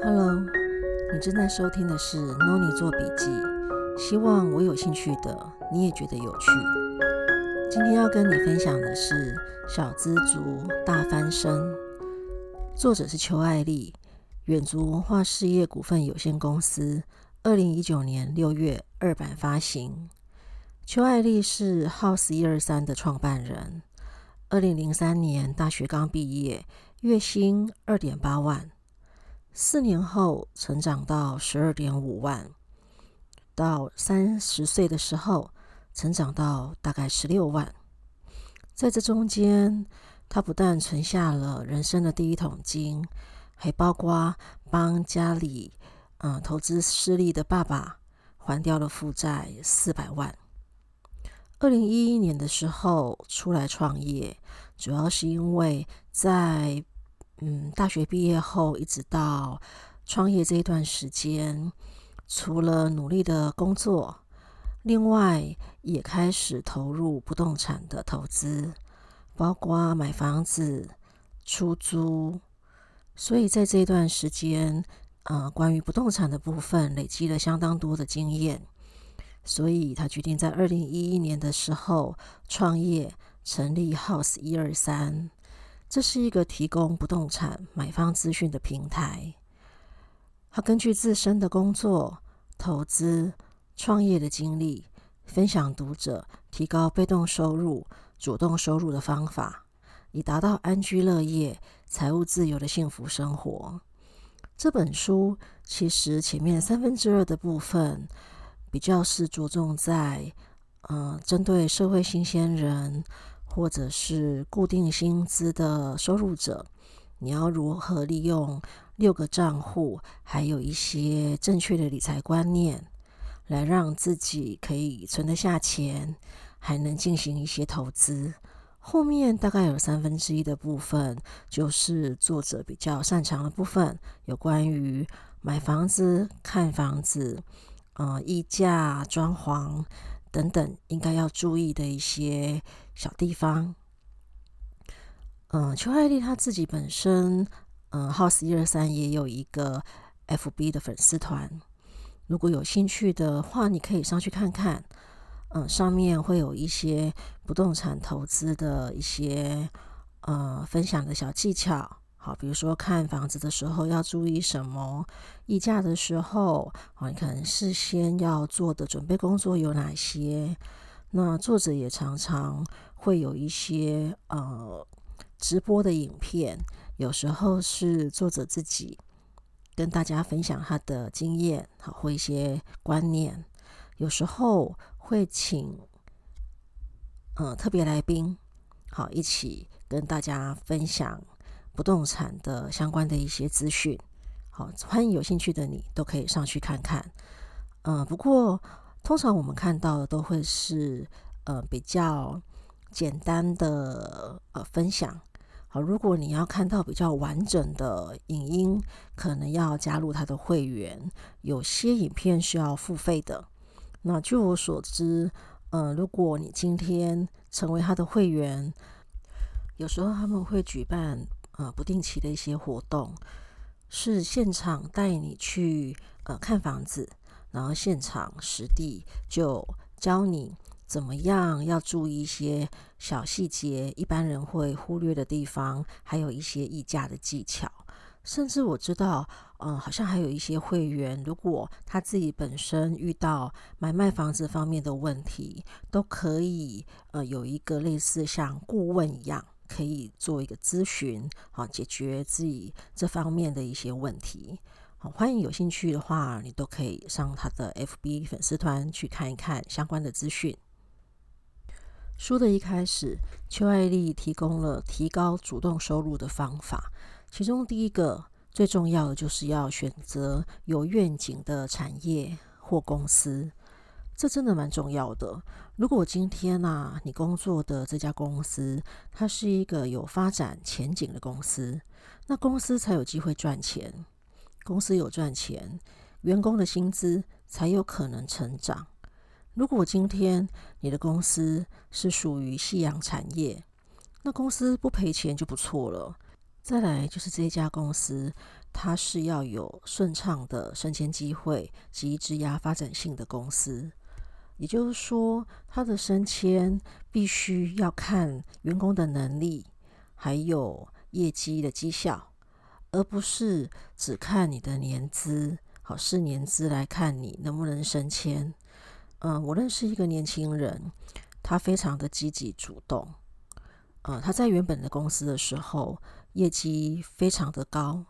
Hello，你正在收听的是 Noni 做笔记，希望我有兴趣的你也觉得有趣。今天要跟你分享的是《小资族大翻身》，作者是邱爱丽，远足文化事业股份有限公司，二零一九年六月二版发行。邱爱丽是 House 一二三的创办人，二零零三年大学刚毕业，月薪二点八万。四年后，成长到十二点五万，到三十岁的时候，成长到大概十六万。在这中间，他不但存下了人生的第一桶金，还包括帮家里嗯投资失利的爸爸还掉了负债四百万。二零一一年的时候出来创业，主要是因为在。嗯，大学毕业后一直到创业这一段时间，除了努力的工作，另外也开始投入不动产的投资，包括买房子、出租。所以在这一段时间，呃，关于不动产的部分累积了相当多的经验，所以他决定在二零一一年的时候创业，成立 House 一二三。这是一个提供不动产买方资讯的平台。他根据自身的工作、投资、创业的经历，分享读者提高被动收入、主动收入的方法，以达到安居乐业、财务自由的幸福生活。这本书其实前面三分之二的部分，比较是着重在，呃，针对社会新鲜人。或者是固定薪资的收入者，你要如何利用六个账户，还有一些正确的理财观念，来让自己可以存得下钱，还能进行一些投资。后面大概有三分之一的部分，就是作者比较擅长的部分，有关于买房子、看房子、呃，议价、装潢。等等，应该要注意的一些小地方。嗯，邱爱丽她自己本身，嗯，House 一二三也有一个 FB 的粉丝团，如果有兴趣的话，你可以上去看看。嗯，上面会有一些不动产投资的一些呃分享的小技巧。好，比如说看房子的时候要注意什么，议价的时候，啊，你可能事先要做的准备工作有哪些？那作者也常常会有一些呃直播的影片，有时候是作者自己跟大家分享他的经验，好，或一些观念，有时候会请呃特别来宾，好，一起跟大家分享。不动产的相关的一些资讯，好，欢迎有兴趣的你都可以上去看看。呃，不过通常我们看到的都会是呃比较简单的呃分享。好，如果你要看到比较完整的影音，可能要加入他的会员，有些影片是要付费的。那据我所知，呃，如果你今天成为他的会员，有时候他们会举办。呃，不定期的一些活动，是现场带你去呃看房子，然后现场实地就教你怎么样要注意一些小细节，一般人会忽略的地方，还有一些议价的技巧。甚至我知道，嗯，好像还有一些会员，如果他自己本身遇到买卖房子方面的问题，都可以呃有一个类似像顾问一样。可以做一个咨询，好，解决自己这方面的一些问题。好，欢迎有兴趣的话，你都可以上他的 FB 粉丝团去看一看相关的资讯。书的一开始，邱爱丽提供了提高主动收入的方法，其中第一个最重要的就是要选择有愿景的产业或公司。这真的蛮重要的。如果今天呐、啊，你工作的这家公司，它是一个有发展前景的公司，那公司才有机会赚钱。公司有赚钱，员工的薪资才有可能成长。如果今天你的公司是属于夕阳产业，那公司不赔钱就不错了。再来就是这家公司，它是要有顺畅的升迁机会及职涯发展性的公司。也就是说，它的升迁必须要看员工的能力，还有业绩的绩效，而不是只看你的年资，好，是年资来看你能不能升迁。嗯，我认识一个年轻人，他非常的积极主动。呃，他在原本的公司的时候，业绩非常的高，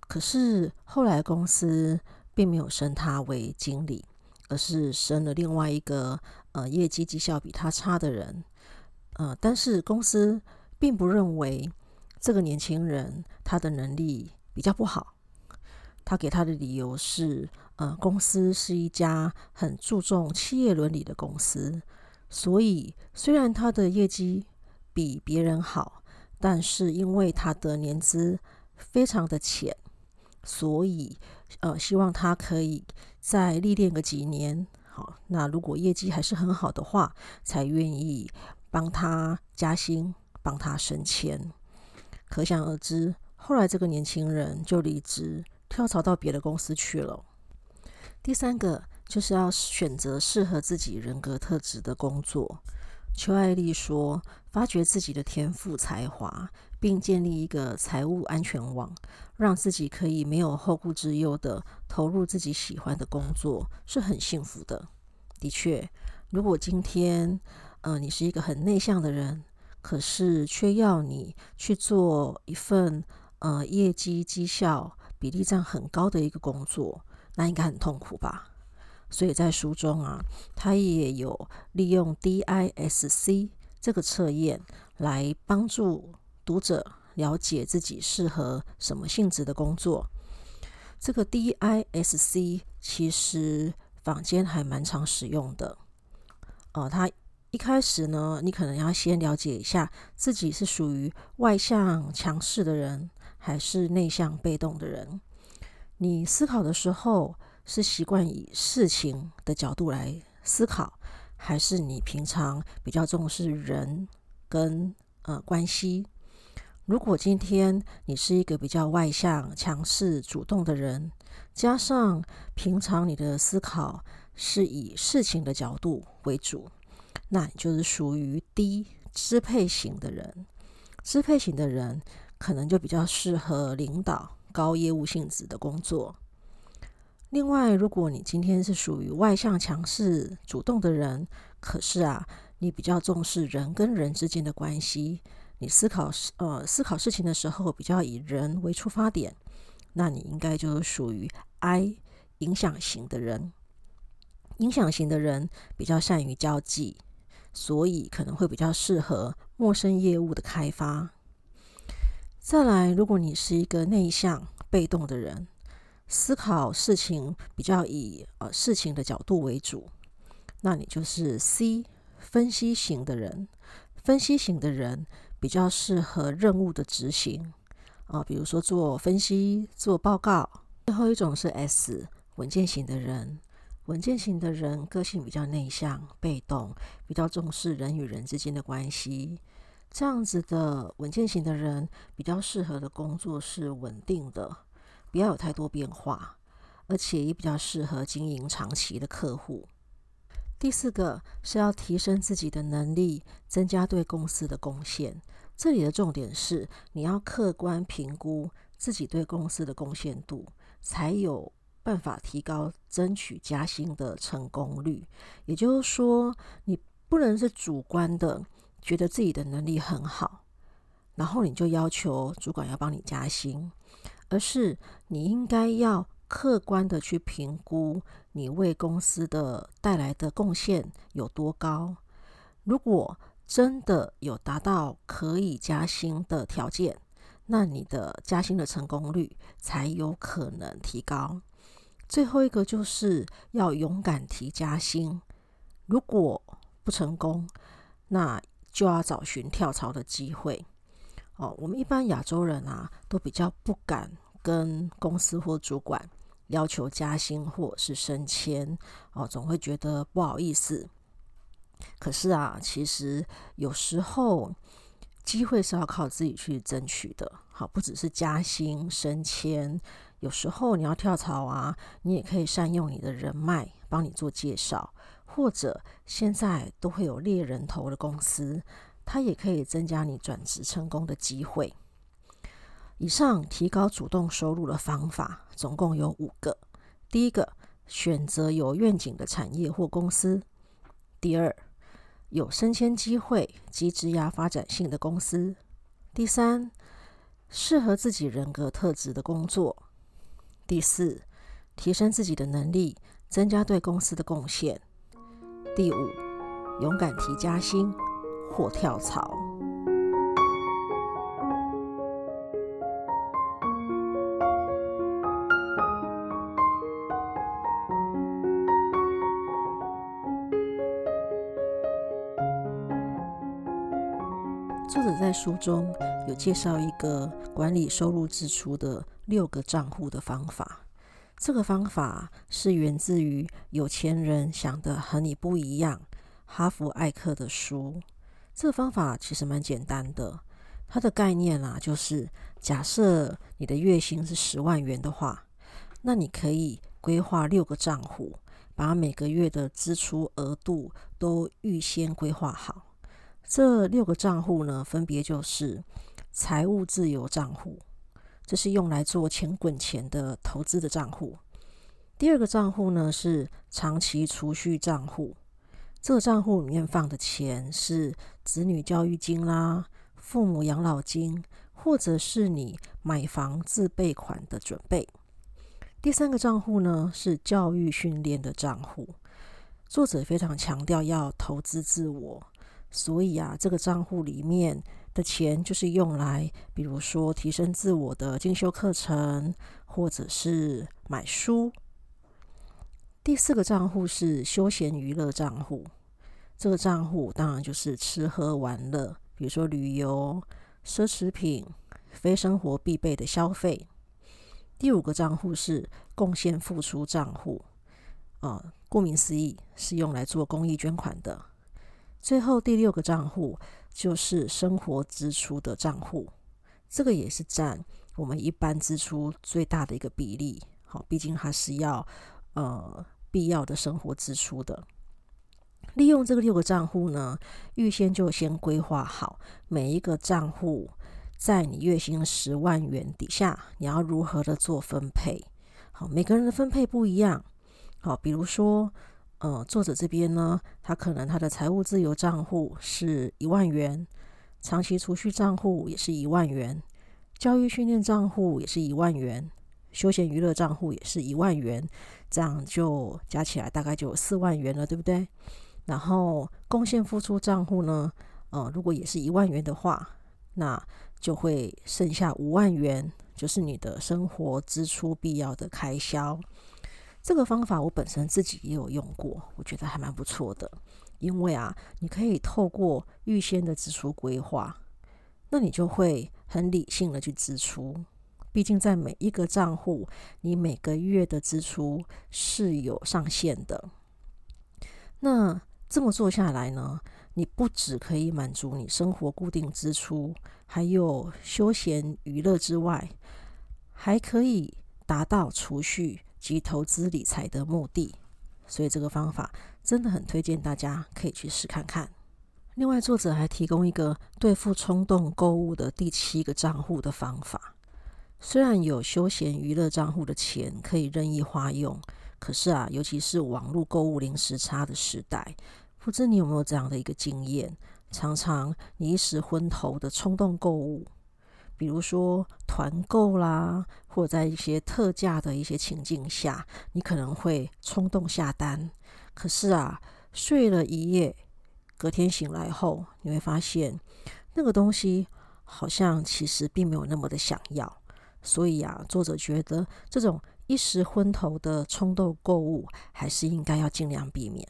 可是后来公司并没有升他为经理。而是升了另外一个呃业绩绩效比他差的人，呃，但是公司并不认为这个年轻人他的能力比较不好。他给他的理由是，呃，公司是一家很注重企业伦理的公司，所以虽然他的业绩比别人好，但是因为他的年资非常的浅，所以呃，希望他可以。再历练个几年，好，那如果业绩还是很好的话，才愿意帮他加薪，帮他升迁。可想而知，后来这个年轻人就离职，跳槽到别的公司去了。第三个就是要选择适合自己人格特质的工作。邱爱丽说：“发掘自己的天赋才华，并建立一个财务安全网，让自己可以没有后顾之忧的投入自己喜欢的工作，是很幸福的。的确，如果今天，呃，你是一个很内向的人，可是却要你去做一份呃业绩绩效比例占很高的一个工作，那应该很痛苦吧？”所以在书中啊，他也有利用 DISC 这个测验来帮助读者了解自己适合什么性质的工作。这个 DISC 其实坊间还蛮常使用的。呃，他一开始呢，你可能要先了解一下自己是属于外向强势的人，还是内向被动的人。你思考的时候，是习惯以事情的角度来思考，还是你平常比较重视人跟呃关系？如果今天你是一个比较外向、强势、主动的人，加上平常你的思考是以事情的角度为主，那你就是属于低支配型的人。支配型的人可能就比较适合领导高业务性质的工作。另外，如果你今天是属于外向、强势、主动的人，可是啊，你比较重视人跟人之间的关系，你思考呃思考事情的时候比较以人为出发点，那你应该就属于 I 影响型的人。影响型的人比较善于交际，所以可能会比较适合陌生业务的开发。再来，如果你是一个内向、被动的人。思考事情比较以呃事情的角度为主，那你就是 C 分析型的人。分析型的人比较适合任务的执行啊，比如说做分析、做报告。最后一种是 S 稳健型的人。稳健型的人个性比较内向、被动，比较重视人与人之间的关系。这样子的稳健型的人比较适合的工作是稳定的。不要有太多变化，而且也比较适合经营长期的客户。第四个是要提升自己的能力，增加对公司的贡献。这里的重点是你要客观评估自己对公司的贡献度，才有办法提高争取加薪的成功率。也就是说，你不能是主观的觉得自己的能力很好，然后你就要求主管要帮你加薪。而是你应该要客观的去评估你为公司的带来的贡献有多高。如果真的有达到可以加薪的条件，那你的加薪的成功率才有可能提高。最后一个就是要勇敢提加薪。如果不成功，那就要找寻跳槽的机会。哦，我们一般亚洲人啊，都比较不敢跟公司或主管要求加薪或是升迁，哦，总会觉得不好意思。可是啊，其实有时候机会是要靠自己去争取的。好，不只是加薪升迁，有时候你要跳槽啊，你也可以善用你的人脉，帮你做介绍，或者现在都会有猎人头的公司，它也可以增加你转职成功的机会。以上提高主动收入的方法总共有五个。第一个，选择有愿景的产业或公司；第二，有升迁机会及职涯发展性的公司；第三，适合自己人格特质的工作；第四，提升自己的能力，增加对公司的贡献；第五，勇敢提加薪或跳槽。作者在书中有介绍一个管理收入支出的六个账户的方法。这个方法是源自于有钱人想的和你不一样，哈佛艾克的书。这个方法其实蛮简单的，它的概念啊，就是假设你的月薪是十万元的话，那你可以规划六个账户，把每个月的支出额度都预先规划好。这六个账户呢，分别就是财务自由账户，这是用来做钱滚钱的投资的账户。第二个账户呢，是长期储蓄账户，这个账户里面放的钱是子女教育金啦、父母养老金，或者是你买房自备款的准备。第三个账户呢，是教育训练的账户，作者非常强调要投资自我。所以啊，这个账户里面的钱就是用来，比如说提升自我的进修课程，或者是买书。第四个账户是休闲娱乐账户，这个账户当然就是吃喝玩乐，比如说旅游、奢侈品、非生活必备的消费。第五个账户是贡献付出账户，啊，顾名思义是用来做公益捐款的。最后第六个账户就是生活支出的账户，这个也是占我们一般支出最大的一个比例。好，毕竟它是要呃必要的生活支出的。利用这个六个账户呢，预先就先规划好每一个账户在你月薪十万元底下，你要如何的做分配。好，每个人的分配不一样。好，比如说。呃，作者这边呢，他可能他的财务自由账户是一万元，长期储蓄账户也是一万元，教育训练账户也是一万元，休闲娱乐账户也是一万元，这样就加起来大概就有四万元了，对不对？然后贡献付出账户呢，呃，如果也是一万元的话，那就会剩下五万元，就是你的生活支出必要的开销。这个方法我本身自己也有用过，我觉得还蛮不错的。因为啊，你可以透过预先的支出规划，那你就会很理性的去支出。毕竟在每一个账户，你每个月的支出是有上限的。那这么做下来呢，你不只可以满足你生活固定支出，还有休闲娱乐之外，还可以达到储蓄。及投资理财的目的，所以这个方法真的很推荐大家可以去试看看。另外，作者还提供一个对付冲动购物的第七个账户的方法。虽然有休闲娱乐账户的钱可以任意花用，可是啊，尤其是网络购物零时差的时代，不知你有没有这样的一个经验？常常你一时昏头的冲动购物。比如说团购啦，或者在一些特价的一些情境下，你可能会冲动下单。可是啊，睡了一夜，隔天醒来后，你会发现那个东西好像其实并没有那么的想要。所以啊，作者觉得这种一时昏头的冲动购物，还是应该要尽量避免。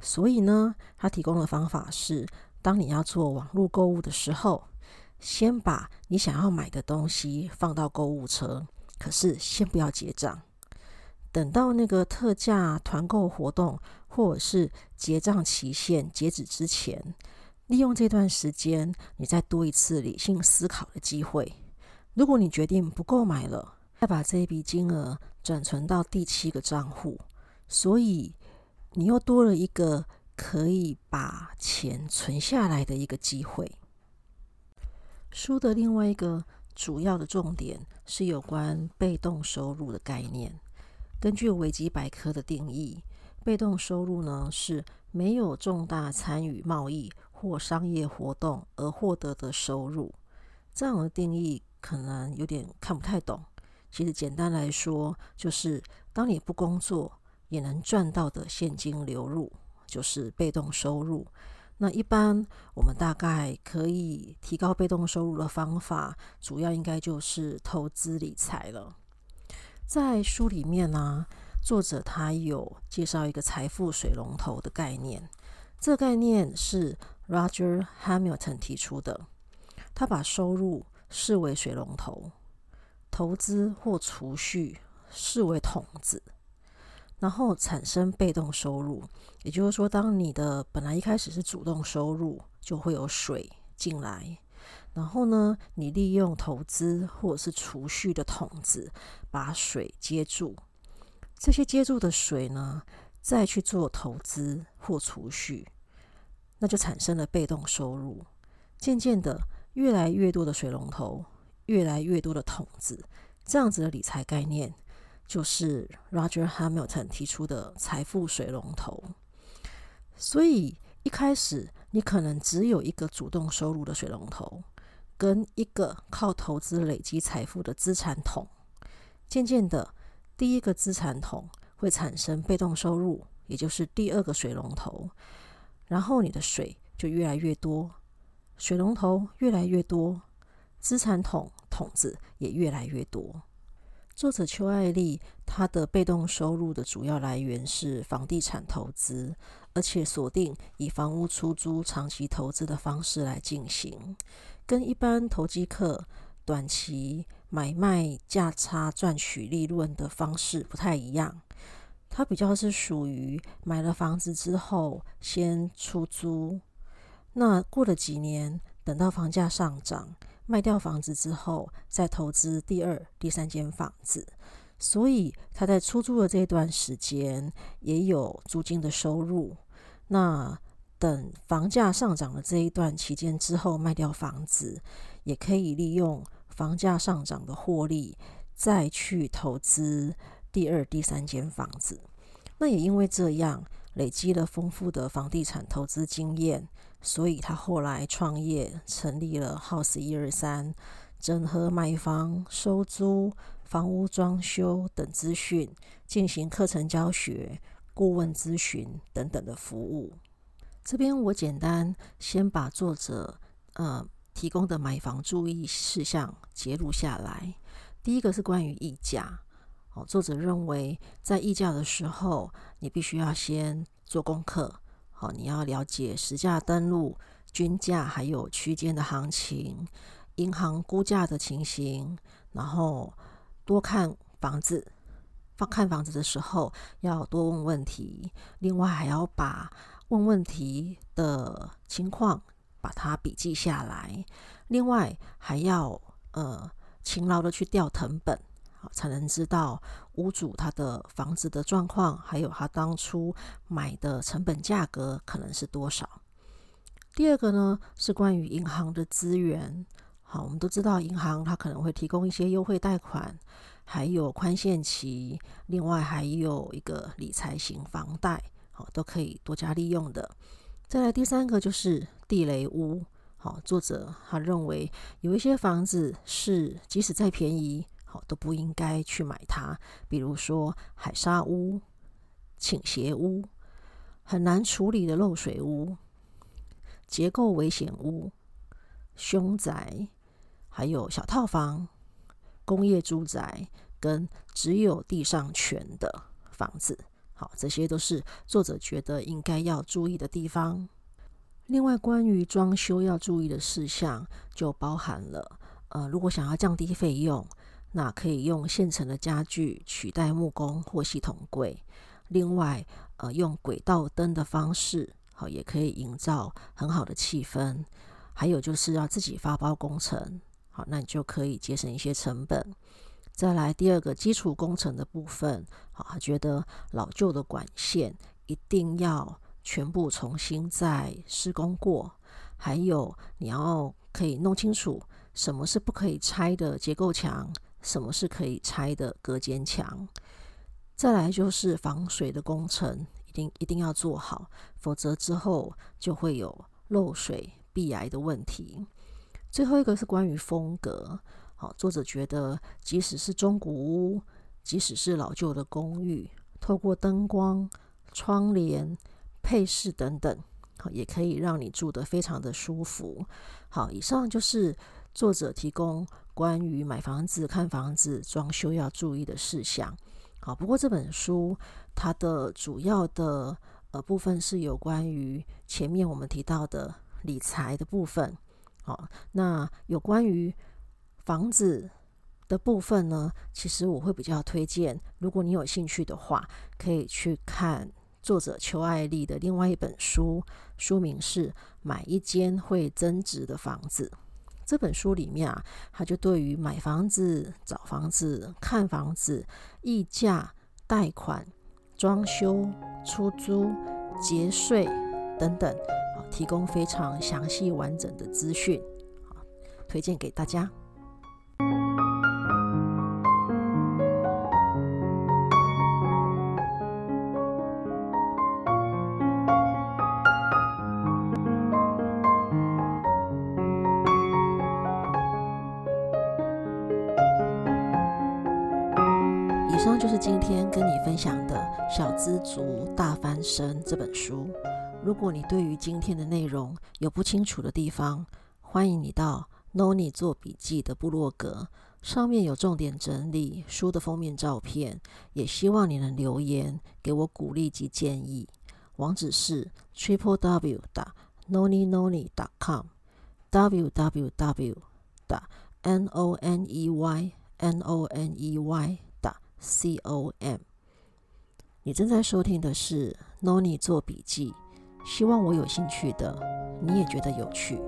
所以呢，他提供的方法是，当你要做网络购物的时候，先把你想要买的东西放到购物车，可是先不要结账。等到那个特价团购活动或者是结账期限截止之前，利用这段时间，你再多一次理性思考的机会。如果你决定不购买了，再把这一笔金额转存到第七个账户，所以你又多了一个可以把钱存下来的一个机会。书的另外一个主要的重点是有关被动收入的概念。根据维基百科的定义，被动收入呢，是没有重大参与贸易或商业活动而获得的收入。这样的定义可能有点看不太懂。其实简单来说，就是当你不工作也能赚到的现金流入，就是被动收入。那一般我们大概可以提高被动收入的方法，主要应该就是投资理财了。在书里面呢，作者他有介绍一个财富水龙头的概念，这概念是 Roger Hamilton 提出的。他把收入视为水龙头。投资或储蓄视为桶子，然后产生被动收入。也就是说，当你的本来一开始是主动收入，就会有水进来。然后呢，你利用投资或者是储蓄的桶子，把水接住。这些接住的水呢，再去做投资或储蓄，那就产生了被动收入。渐渐的，越来越多的水龙头。越来越多的桶子，这样子的理财概念，就是 Roger Hamilton 提出的财富水龙头。所以一开始你可能只有一个主动收入的水龙头，跟一个靠投资累积财富的资产桶。渐渐的，第一个资产桶会产生被动收入，也就是第二个水龙头。然后你的水就越来越多，水龙头越来越多。资产桶桶子也越来越多。作者邱爱丽，她的被动收入的主要来源是房地产投资，而且锁定以房屋出租长期投资的方式来进行，跟一般投机客短期买卖价差赚取利润的方式不太一样。它比较是属于买了房子之后先出租，那过了几年，等到房价上涨。卖掉房子之后，再投资第二、第三间房子，所以他在出租的这段时间也有租金的收入。那等房价上涨的这一段期间之后，卖掉房子，也可以利用房价上涨的获利，再去投资第二、第三间房子。那也因为这样，累积了丰富的房地产投资经验。所以他后来创业，成立了 House 一二三，整合买房、收租、房屋装修等资讯，进行课程教学、顾问咨询等等的服务。这边我简单先把作者呃提供的买房注意事项截录下来。第一个是关于议价，哦，作者认为在议价的时候，你必须要先做功课。好，你要了解实价登录、均价，还有区间的行情、银行估价的情形，然后多看房子。放看房子的时候要多问问题，另外还要把问问题的情况把它笔记下来，另外还要呃勤劳的去调藤本。才能知道屋主他的房子的状况，还有他当初买的成本价格可能是多少。第二个呢，是关于银行的资源。好，我们都知道银行它可能会提供一些优惠贷款，还有宽限期，另外还有一个理财型房贷，好，都可以多加利用的。再来第三个就是地雷屋。好，作者他认为有一些房子是即使再便宜。都不应该去买它，比如说海沙屋、倾斜屋、很难处理的漏水屋、结构危险屋、凶宅，还有小套房、工业住宅跟只有地上权的房子。好，这些都是作者觉得应该要注意的地方。另外，关于装修要注意的事项，就包含了，呃，如果想要降低费用。那可以用现成的家具取代木工或系统柜。另外，呃，用轨道灯的方式，好，也可以营造很好的气氛。还有就是要自己发包工程，好，那你就可以节省一些成本。再来第二个基础工程的部分，好，觉得老旧的管线一定要全部重新再施工过，还有你要可以弄清楚什么是不可以拆的结构墙，什么是可以拆的隔间墙。再来就是防水的工程，一定一定要做好，否则之后就会有漏水、壁癌的问题。最后一个是关于风格。好，作者觉得，即使是中古屋，即使是老旧的公寓，透过灯光、窗帘、配饰等等，好，也可以让你住得非常的舒服。好，以上就是作者提供关于买房子、看房子、装修要注意的事项。好，不过这本书它的主要的呃部分是有关于前面我们提到的理财的部分。好，那有关于房子的部分呢，其实我会比较推荐，如果你有兴趣的话，可以去看作者邱爱丽的另外一本书，书名是《买一间会增值的房子》。这本书里面啊，他就对于买房子、找房子、看房子、溢价、贷款、装修、出租、节税等等，啊，提供非常详细完整的资讯，啊，推荐给大家。这本书。如果你对于今天的内容有不清楚的地方，欢迎你到 Noni 做笔记的部落格，上面有重点整理书的封面照片。也希望你能留言给我鼓励及建议。网址是 triple w 打 noni noni com，w w w 打 n o n e y n o n e y。com，你正在收听的是 Noni 做笔记，希望我有兴趣的，你也觉得有趣。